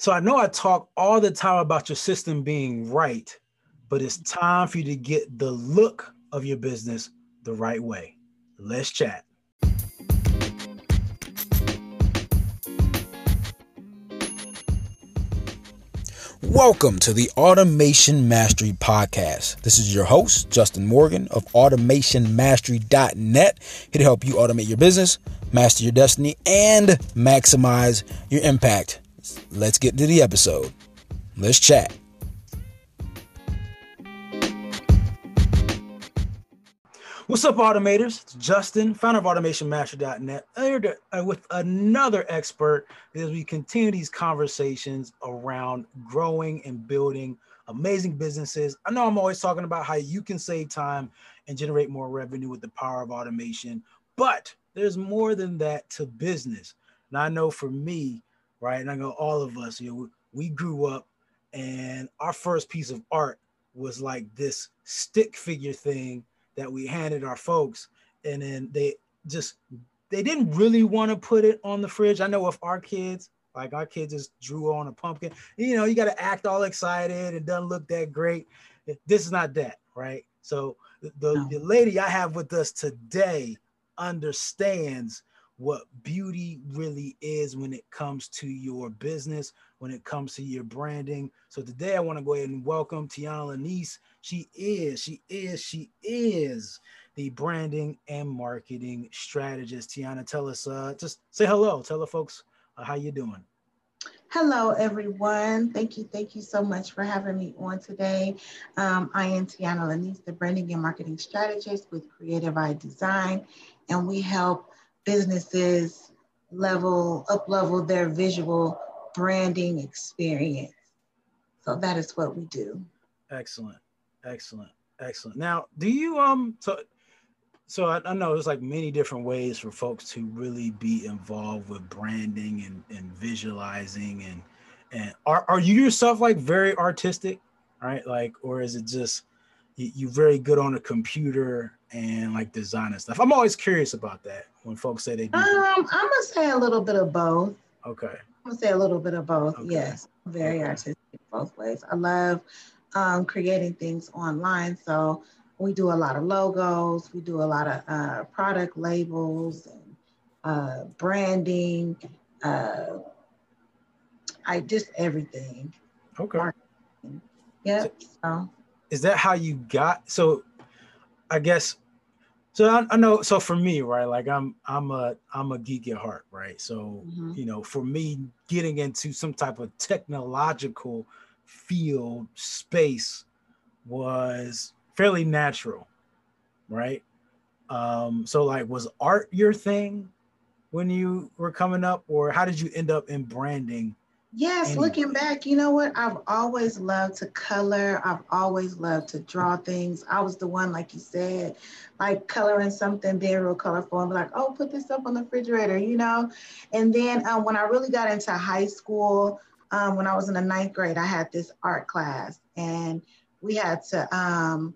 So I know I talk all the time about your system being right, but it's time for you to get the look of your business the right way. Let's chat. Welcome to the Automation Mastery Podcast. This is your host, Justin Morgan of AutomationMastery.net, here to help you automate your business, master your destiny, and maximize your impact let's get to the episode. Let's chat. What's up, automators? It's Justin, founder of AutomationMaster.net, here uh, with another expert as we continue these conversations around growing and building amazing businesses. I know I'm always talking about how you can save time and generate more revenue with the power of automation, but there's more than that to business. And I know for me, right? And I know all of us, you know, we, grew up and our first piece of art was like this stick figure thing that we handed our folks. And then they just, they didn't really want to put it on the fridge. I know if our kids, like our kids just drew on a pumpkin, you know, you got to act all excited. It doesn't look that great. This is not that, right? So the, the lady I have with us today understands what beauty really is when it comes to your business, when it comes to your branding. So today I want to go ahead and welcome Teanna LaNise. She is, she is, she is the branding and marketing strategist. Teanna, tell us, uh, just say hello. Tell the folks uh, how you doing. Hello, everyone. Thank you. Thank you so much for having me on today. Um, I am Teanna LaNise, the branding and marketing strategist with Kreative Eye Design, and we help businesses level, up level their visual branding experience. So that is what we do. Excellent. Excellent. Excellent. Now, do you, um, so, so I, I know there's like many different ways for folks to really be involved with branding and, and visualizing and, and are, are you yourself like very artistic, right? Like, or is it just, you, you're very good on a computer and like design and stuff. I'm always curious about that when folks say they do. Um, I'm gonna say a little bit of both. Okay. I'm gonna say a little bit of both. Okay. Yes, very okay. artistic both ways. I love um, creating things online, so we do a lot of logos. We do a lot of uh, product labels and uh, branding. Uh, I just everything. Okay. Yep. So, is that how you got? So, I guess so I, I, know so for me right like i'm i'm a i'm a geek at heart right so mm-hmm. you know for me getting into some type of technological field space was fairly natural right um so like was art your thing when you were coming up or how did you end up in branding Yes, looking back, you know what? I've always loved to color. I've always loved to draw things. I was the one, like you said, like coloring something, being real colorful, and be like, oh, put this up on the refrigerator, you know? And then um, when I really got into high school, um, when I was in the ninth grade, I had this art class, and we had to um,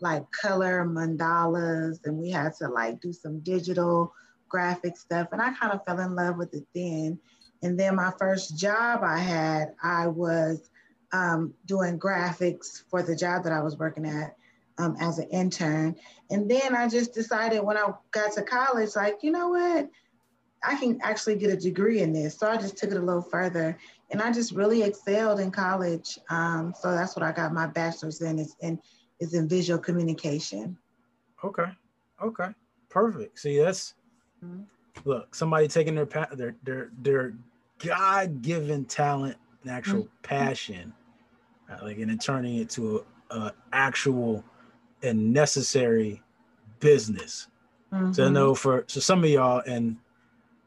like color mandalas, and we had to like do some digital graphic stuff. And I kind of fell in love with it then. And then my first job I had, I was um, doing graphics for the job that I was working at um, as an intern. And then I just decided when I got to college, like, you know what? I can actually get a degree in this. So I just took it a little further and I just really excelled in college. Um, so that's what I got my bachelor's in is in, is in visual communication. Okay. Okay. Perfect. See, that's, mm-hmm. look, somebody taking their, path their, their, their God given talent and actual mm-hmm. passion, uh, like, and then turning it to a, a actual and necessary business. Mm-hmm. So I know mm-hmm. for so some of y'all, and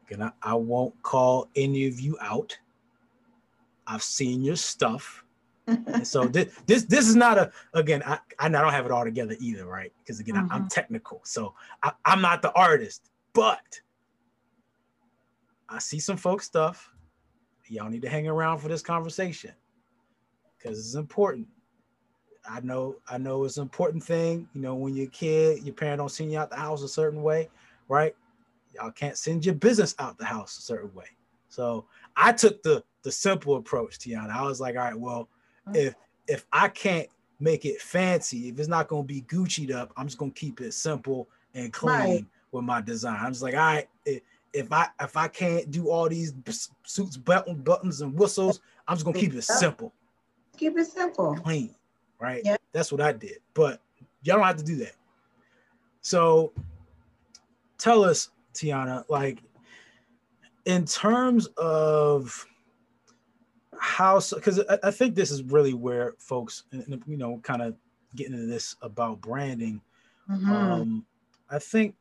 again, I, I won't call any of you out. I've seen your stuff. and so this, this this is not a again I, I don't have it all together either right because again mm-hmm. I, am technical so I, I'm not the artist but I see some folks stuff y'all need to hang around for this conversation because it's important. I know, I know it's an important thing. You know, when you're a kid, your parent don't send you out the house a certain way, right? Y'all can't send your business out the house a certain way. So I took the the simple approach, Teanna. I was like, all right, well, mm-hmm. if if I can't make it fancy, if it's not gonna be Gucci'd up, I'm just gonna keep it simple and clean right. with my design. I'm just like, all right, if I if I can't do all these suits, button, buttons, and whistles, I'm just gonna keep it simple. Keep it simple, clean, right? Yeah, that's what I did. But y'all don't have to do that. So, tell us, Teanna, like in terms of how, because I, I, think this is really where folks, you know, kind of getting into this about branding. Mm-hmm. Um, I think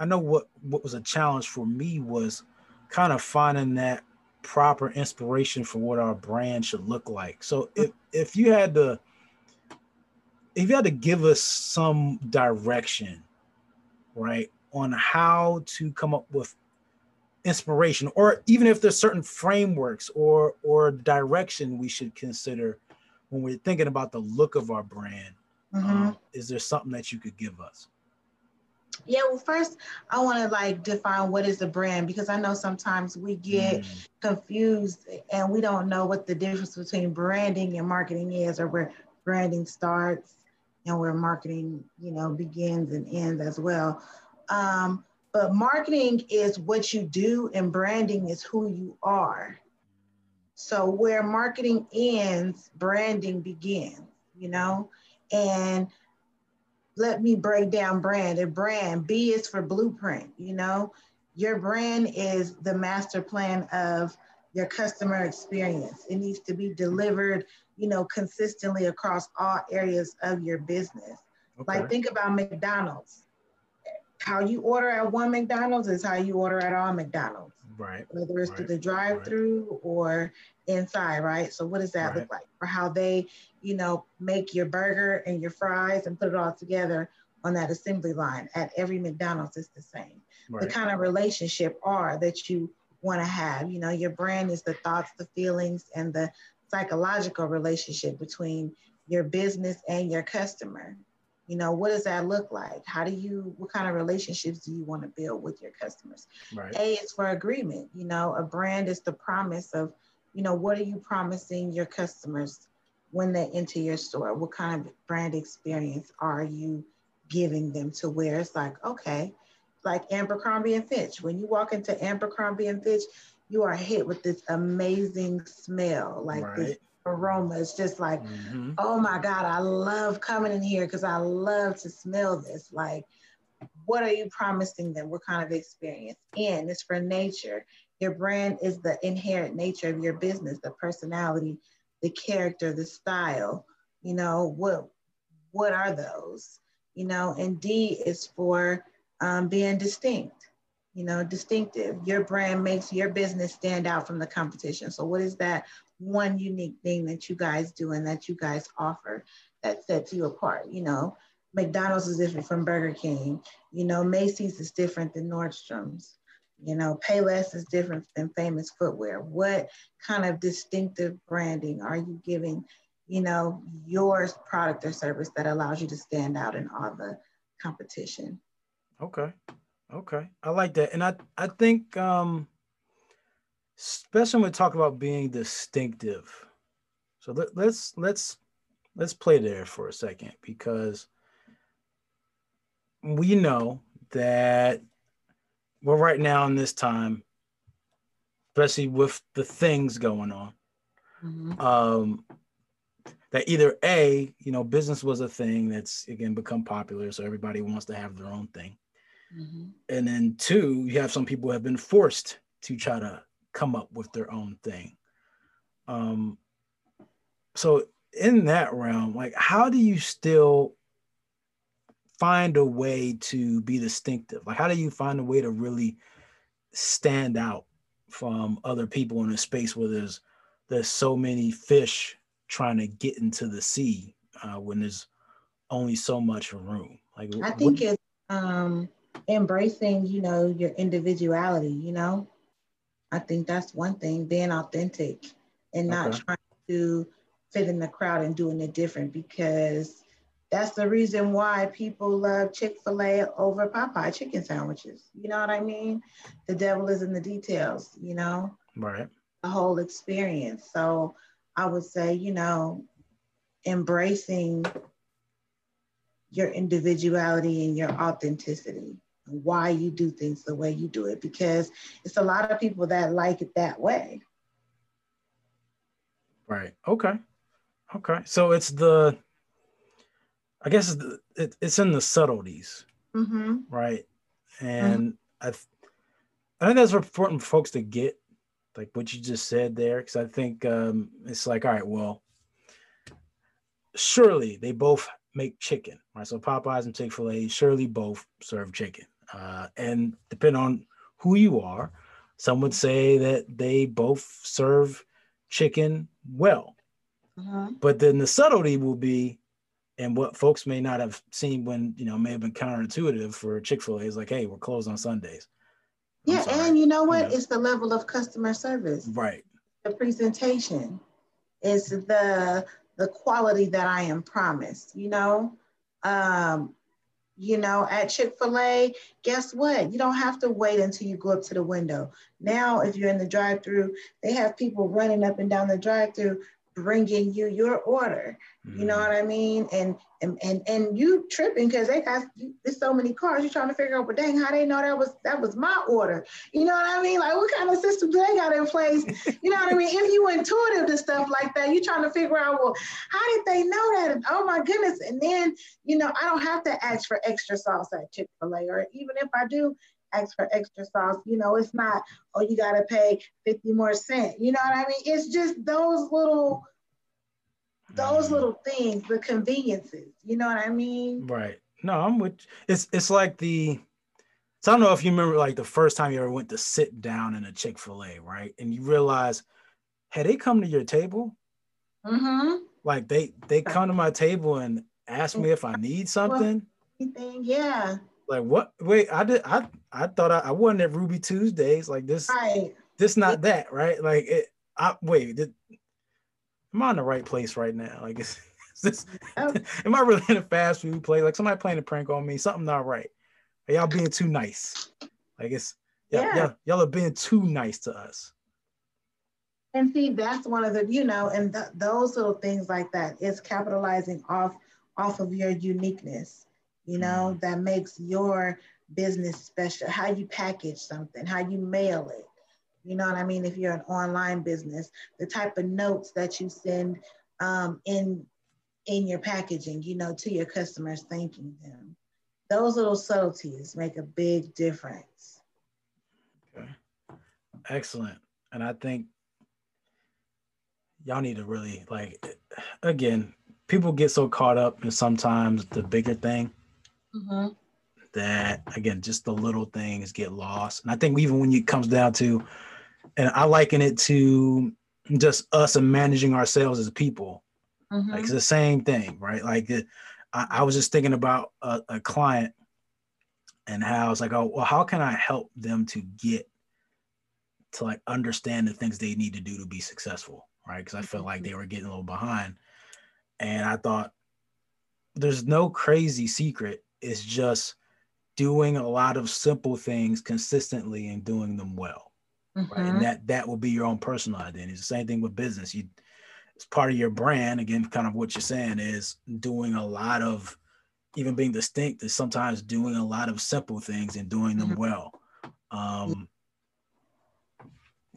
I know what what was a challenge for me was kind of finding that proper inspiration for what our brand should look like. So if if you had to if you had to give us some direction, right, on how to come up with inspiration, or even if there's certain frameworks or or direction we should consider when we're thinking about the look of our brand, mm-hmm. um, is there something that you could give us? Yeah, well, first I want to like define what is a brand because I know sometimes we get mm. confused and we don't know what the difference between branding and marketing is, or where branding starts and where marketing, you know, begins and ends as well. Um, but marketing is what you do, and branding is who you are. So where marketing ends, branding begins. You know, and let me break down brand. A brand, B is for blueprint, you know. Your brand is the master plan of your customer experience. It needs to be delivered, you know, consistently across all areas of your business. Okay. Like think about McDonald's. How you order at one McDonald's is how you order at all McDonald's. Right. Whether it's right. through the drive-through right. or inside, right? So what does that right. look like? or how they, you know, make your burger and your fries and put it all together on that assembly line at every McDonald's is the same. The kind of relationship are that you want to have. You know, your brand is the thoughts, the feelings, and the psychological relationship between your business and your customer you know what does that look like how do you what kind of relationships do you want to build with your customers right. a is for agreement you know a brand is the promise of you know what are you promising your customers when they enter your store what kind of brand experience are you giving them to where it's like okay like Abercrombie and Fitch when you walk into Abercrombie and Fitch you are hit with this amazing smell like right. this aroma. It's just like, mm-hmm. oh my God, I love coming in here because I love to smell this. Like, what are you promising them? What kind of experience? And it's for nature. Your brand is the inherent nature of your business, the personality, the character, the style. You know, what what are those? You know, and D is for um, being distinct you know, distinctive. Your brand makes your business stand out from the competition. So, what is that one unique thing that you guys do and that you guys offer that sets you apart? You know, McDonald's is different from Burger King. You know, Macy's is different than Nordstrom's. You know, Payless is different than Famous Footwear. What kind of distinctive branding are you giving, you know, your product or service that allows you to stand out in all the competition? Okay. Okay, I like that, and I I think um, especially when we talk about being distinctive. So let, let's let's let's play there for a second because we know that we're right now in this time, especially with the things going on. Mm-hmm. Um, that either a you know business was a thing that's again become popular, so everybody wants to have their own thing Mm-hmm. And then two, you have some people who have been forced to try to come up with their own thing. Um, so in that realm, like how do you still find a way to be distinctive? Like how do you find a way to really stand out from other people in a space where there's there's so many fish trying to get into the sea uh, when there's only so much room? Like I think what, it's um embracing, you know, your individuality, you know. I think that's one thing, being authentic and not okay. trying to fit in the crowd and doing it different because that's the reason why people love Chick-fil-A over Popeye chicken sandwiches. You know what I mean? The devil is in the details, you know? Right. the whole experience. So I would say, you know, embracing your individuality and your authenticity, why you do things the way you do it, because it's a lot of people that like it that way. Right. Okay. Okay. So it's the, I guess it's, the, it, it's in the subtleties, mm-hmm. right? And mm-hmm. I, th- I think that's important for folks to get, like what you just said there, because I think um, it's like, all right, well, surely they both make chicken, right? So Popeyes and Chick Fil A surely both serve chicken, uh, and depending on who you are, some would say that they both serve chicken well. Uh-huh. But then the subtlety will be, and what folks may not have seen when you know may have been counterintuitive for Chick Fil A is like, hey, we're closed on Sundays. I'm yeah, sorry. and you know what? You know? It's the level of customer service. Right. The presentation. It's the the quality that I am promised, you know. Um, you know, at Chick fil A, guess what? You don't have to wait until you go up to the window. Now, if you're in the drive through, they have people running up and down the drive through bringing you your order. Mm-hmm. You know mm. what I mean? And and and, and you tripping because they got there's so many cars. You're trying to figure out, well, dang, how they know that was that was my order? You know what I mean? Like, what kind of system do they got in place? You know what I mean? If you intuitive to stuff like that, you're trying to figure out, well, how did they know that? And, oh my goodness! And then you know, I don't have to ask for extra sauce at Chick Fil A, or even if I do, ask for extra sauce. You know, it's not, oh, you got to pay 50 more cent. You know what I mean? It's just those little, those mm-hmm. little things, the conveniences. You know what I mean? Right. No, I'm with, it's, it's like the, so I don't know if you remember like the first time you ever went to sit down in a Chick fil A, right? And you realize, hey, they come to your table. Mm-hmm. Like they, they come to my table and ask me if I need something. Anything, yeah. Like what? Wait, I did. I I thought I, I wasn't at Ruby Tuesdays. Like this. Right. This not that right. Like it. I wait. Did, am I in the right place right now? Like is, is this? Oh. am I really in a fast food place? Like somebody playing a prank on me? Something not right? Are y'all being too nice? Like it's y'all, yeah. y'all, y'all are being too nice to us. And see, that's one of the, you know, and th- those little things like that is capitalizing off off of your uniqueness you know, mm-hmm. that makes your business special, how you package something, how you mail it. You know what I mean? If you're an online business, the type of notes that you send um, in in your packaging, you know, to your customers, thanking them. Those little subtleties make a big difference. Okay. Excellent. And I think y'all need to really like again, people get so caught up in sometimes the bigger thing mm-hmm. that again, just the little things get lost. And I think even when it comes down to, and I liken it to just us and managing ourselves as people. Mm-hmm. Like it's the same thing, right? Like it, I, I, was just thinking about a, a client and how it's like, oh, well, how can I help them to get to like understand the things they need to do to be successful, right? Because I felt like they were getting a little behind, and I thought there's no crazy secret is just doing a lot of simple things consistently and doing them well. Mm-hmm. Right. And mm-hmm. that that will be your own personal identity. It's the same thing with business. You it's part of your brand. Again, kind of what you're saying is doing a lot of even being distinct is sometimes doing a lot of simple things and doing them mm-hmm. well. Um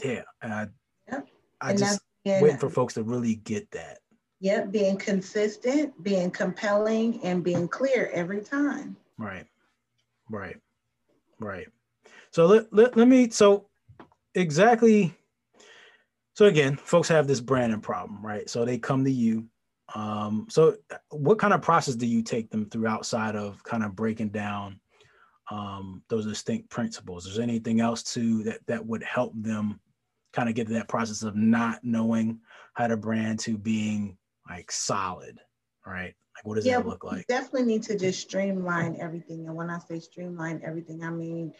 yeah. I yep. I and just waiting for folks to really get that. Yep, being consistent, being compelling, and being clear every time. Right, right, right. So let, let, let me, so exactly, so again, folks have this branding problem, right? So they come to you. Um, so what kind of process do you take them through outside of kind of breaking down um, those distinct principles? Is there anything else to that that would help them kind of get to that process of not knowing how to brand to being like solid, right? Like what does yeah, that look like? Definitely need to just streamline everything. And when I say streamline everything, I mean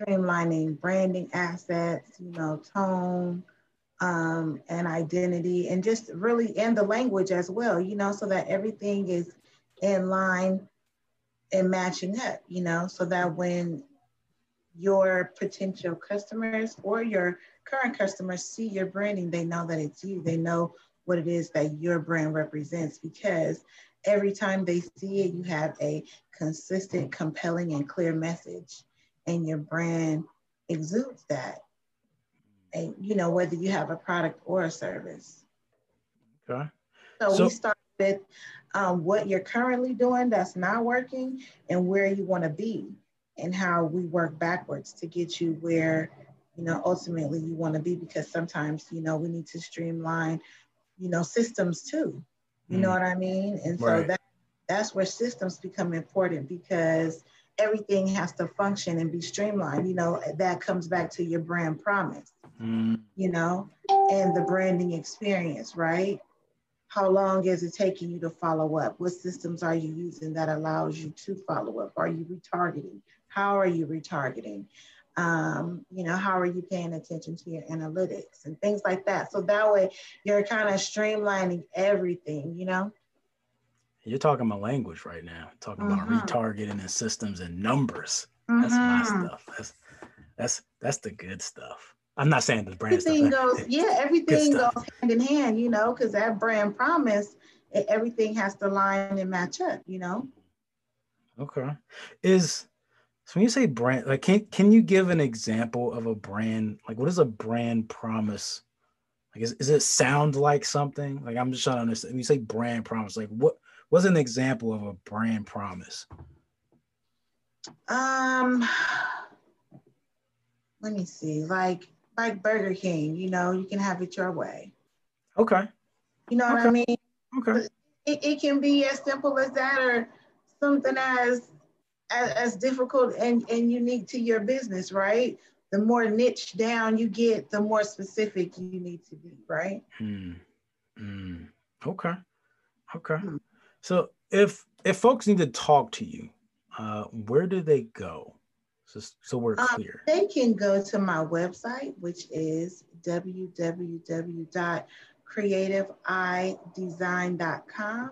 streamlining branding assets, you know, tone, um, and identity, and just really and the language as well, you know, so that everything is in line and matching up, you know, so that when your potential customers or your current customers see your branding, they know that it's you. They know what it is that your brand represents because every time they see it, you have a consistent, compelling, and clear message, and your brand exudes that. And you know, whether you have a product or a service. Okay. So, so we start with um, what you're currently doing that's not working and where you want to be, and how we work backwards to get you where you know ultimately you want to be because sometimes you know we need to streamline you know systems too. You know mm. what i mean? And so right. that that's where systems become important because everything has to function and be streamlined. You know that comes back to your brand promise mm. you know and the branding experience right? How long is it taking you to follow up? What systems are you using that allows you to follow up? Are you retargeting? How are you retargeting um, you know, how are you paying attention to your analytics and things like that. So that way you're kind of streamlining everything, you know? You're talking my language right now, talking mm-hmm. about retargeting and systems and numbers. Mm-hmm. That's my mm-hmm. stuff. That's that's that's the good stuff. I'm not saying the brand everything stuff. goes, yeah, everything goes hand in hand, you know, because that brand promise, everything has to line and match up, you know. Okay. Is so when you say brand, like can can you give an example of a brand? Like what is a brand promise? Like is, is it sound like something? Like I'm just trying to understand. When you say brand promise, like what what's an example of a brand promise? Um let me see. Like like Burger King, you know, you can have it your way. Okay. You know okay. what I mean? Okay. It, it can be as simple as that or something as as, as difficult and, and unique to your business, right? The more niche down you get, the more specific you need to be, right? Mm. Mm. Okay. Okay. Mm. So if if folks need to talk to you, uh, where do they go? So, so we're um, clear. Um, they can go to my website, which is www.kreativeeyedesign.com.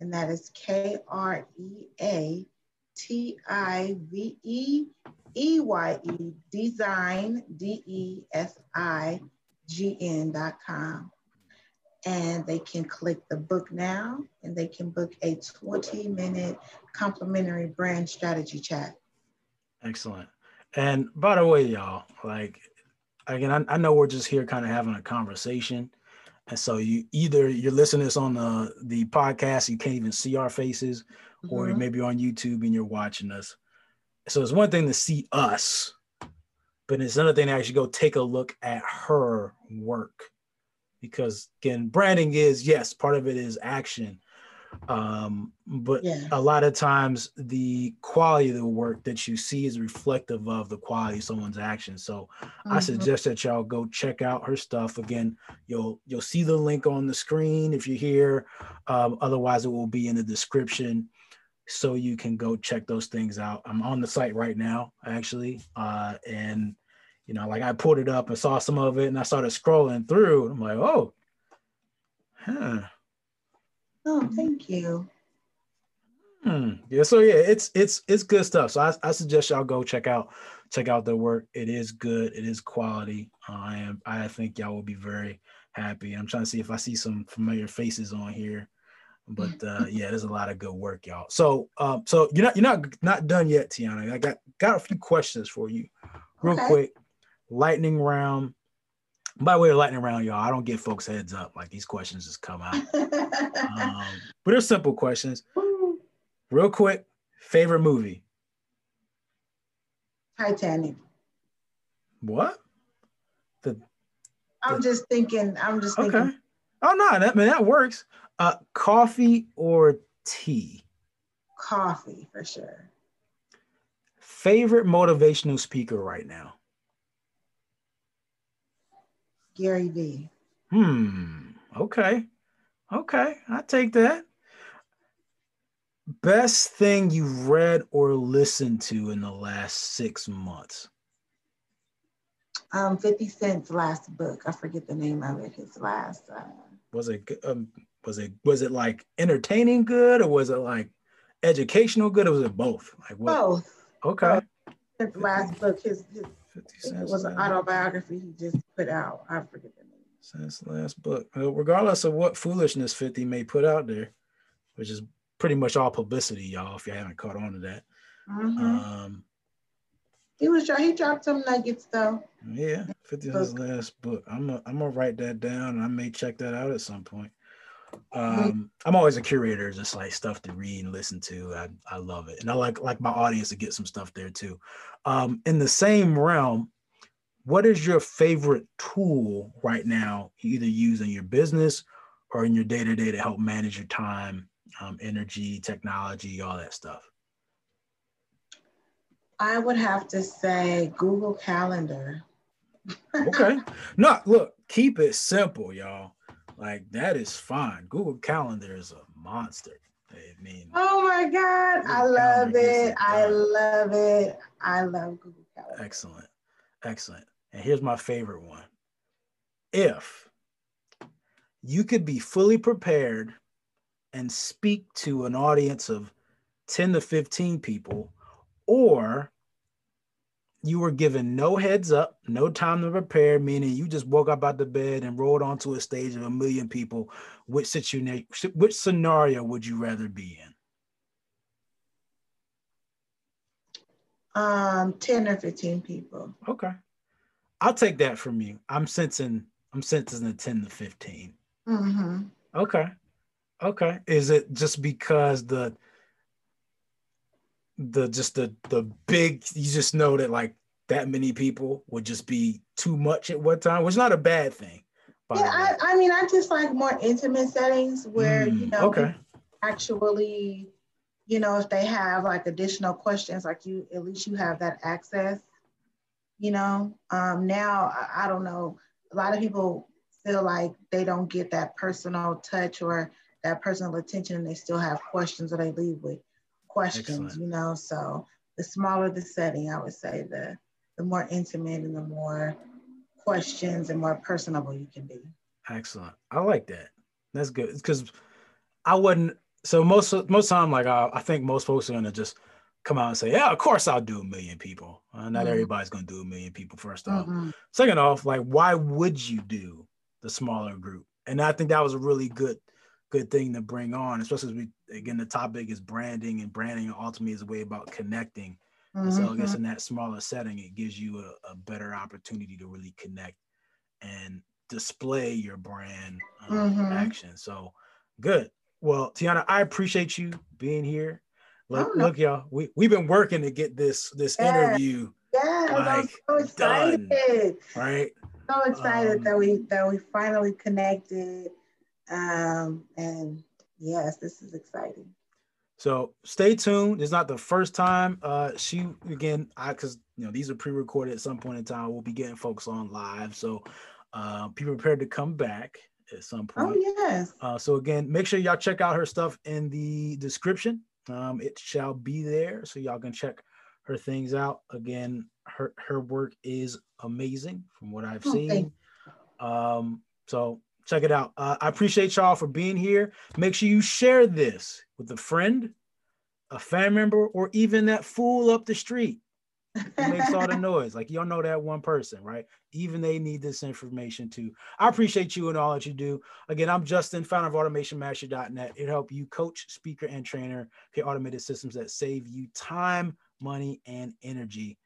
And that is K R E A T I V E E Y E design, D E S I G N dot com. And they can click the book now and they can book a 20 minute complimentary brand strategy chat. Excellent. And by the way, y'all, like, again, I, I know we're just here kind of having a conversation. And so you either you're listening to this on the, the podcast, you can't even see our faces, mm-hmm. or maybe on YouTube and you're watching us. So it's one thing to see us, but it's another thing to actually go take a look at her work. Because again, branding is yes, part of it is action, um, but yeah. a lot of times the quality of the work that you see is reflective of the quality of someone's action so mm-hmm. i suggest that y'all go check out her stuff again you'll you'll see the link on the screen if you're here um, otherwise it will be in the description so you can go check those things out i'm on the site right now actually uh, and you know like i pulled it up and saw some of it and i started scrolling through i'm like oh huh Oh, thank you. Hmm. Yeah. So yeah, it's it's it's good stuff. So I, I suggest y'all go check out check out their work. It is good. It is quality. Uh, I am. I think y'all will be very happy. I'm trying to see if I see some familiar faces on here, but uh, yeah, there's a lot of good work, y'all. So um, so you're not you're not not done yet, Teanna. I got got a few questions for you, real okay. quick. Lightning round. By the way, lightning round, y'all. I don't get folks heads up like these questions just come out. um, but they're simple questions. Real quick, favorite movie? Titanic. What? The, the I'm just thinking. I'm just thinking. Okay. Oh no, that I mean that works. Uh, coffee or tea? Coffee for sure. Favorite motivational speaker right now? Gary Vee. Hmm. Okay. Okay. I take that. Best thing you read or listened to in the last six months? Um, 50 Cent's last book. I forget the name of it. His last. Uh... Was it um, was it was it like entertaining good or was it like educational good or was it both? Like what? Both. Okay. His last book, his, his 50 It was an autobiography he just put out. I forget the name. Since last book. Well, regardless of what foolishness 50 may put out there, which is pretty much all publicity, y'all, if you haven't caught on to that. Mhm. Um, he was he dropped some nuggets though. yeah, 50 is his last book. I'm gonna I'm gonna write that down and I may check that out at some point. Um, I'm always a curator, just like stuff to read and listen to. I, I love it. And I like like my audience to get some stuff there too. Um, in the same realm, what is your favorite tool right now you either use in your business or in your day-to-day to help manage your time, um, energy, technology, all that stuff? I would have to say Google Calendar. Okay. no, look, keep it simple, y'all. Like that is fine. Google Calendar is a monster. I mean, Oh my God. I love it I love it. I love Google Calendar. excellent. Excellent. And here's my favorite one. If you could be fully prepared and speak to an audience of 10 to 15 people, or you were given no heads up, no time to prepare, meaning you just woke up out the bed and rolled onto a stage of a million people, which situation, which scenario would you rather be in? Um, 10 or 15 people. Okay. I'll take that from you. I'm sensing I'm sensing a 10 to 15. Mm-hmm. Okay. Okay. Is it just because the the just the the big you just know that like that many people would just be too much at one time, which is not a bad thing. Yeah, I. I mean, I just like more intimate settings where, you Mm, know, okay. actually, you know, if they have like additional questions, like you, at least you have that access. You know, um, now I, I don't know. A lot of people feel like they don't get that personal touch or that personal attention, and they still have questions, that they leave with questions. Excellent. You know, so the smaller the setting, I would say the the more intimate and the more questions and more personable you can be. Excellent. I like that. That's good because I wouldn't. So most most time, like I, I think most folks are gonna just come out and say, "Yeah, of course I'll do a million people." Uh, not Mhm. everybody's gonna do a million people. First off, Mhm. second off, like why would you do the smaller group? And I think that was a really good good thing to bring on, especially as we again the topic is branding and branding ultimately is a way about connecting. And so I guess Mhm. in that smaller setting, it gives you a, a better opportunity to really connect and display your brand um, Mhm. action. So good. Well, Teanna, I appreciate you being here. Look, Oh, look, y'all, we, we've been working to get this this Yeah. interview, I'm Like, so excited. done. right? So excited Um, that we that we finally connected. Um, and yes, this is exciting. So stay tuned. It's not the first time. Uh, she again, I because you know these are pre-recorded at some point in time. We'll be getting folks on live, so uh, be prepared to come back at some point. Oh yes. Uh, so again, make sure y'all check out her stuff in the description. Um, it shall be there, so y'all can check her things out. Again, her her work is amazing from what I've Oh, seen. Um, so check it out. Uh, I appreciate y'all for being here. Make sure you share this with a friend, a family member, or even that fool up the street who makes all the noise. Like y'all know that one person, right? Even they need this information too. I appreciate you and all that you do. Again, I'm Justin, founder of AutomationMaster.net. It help you coach, speaker, and trainer create automated systems that save you time, money, and energy.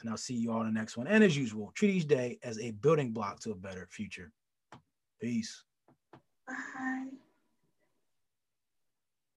And I'll see you all in the next one. And as usual, treat each day as a building block to a better future. Peace. Bye.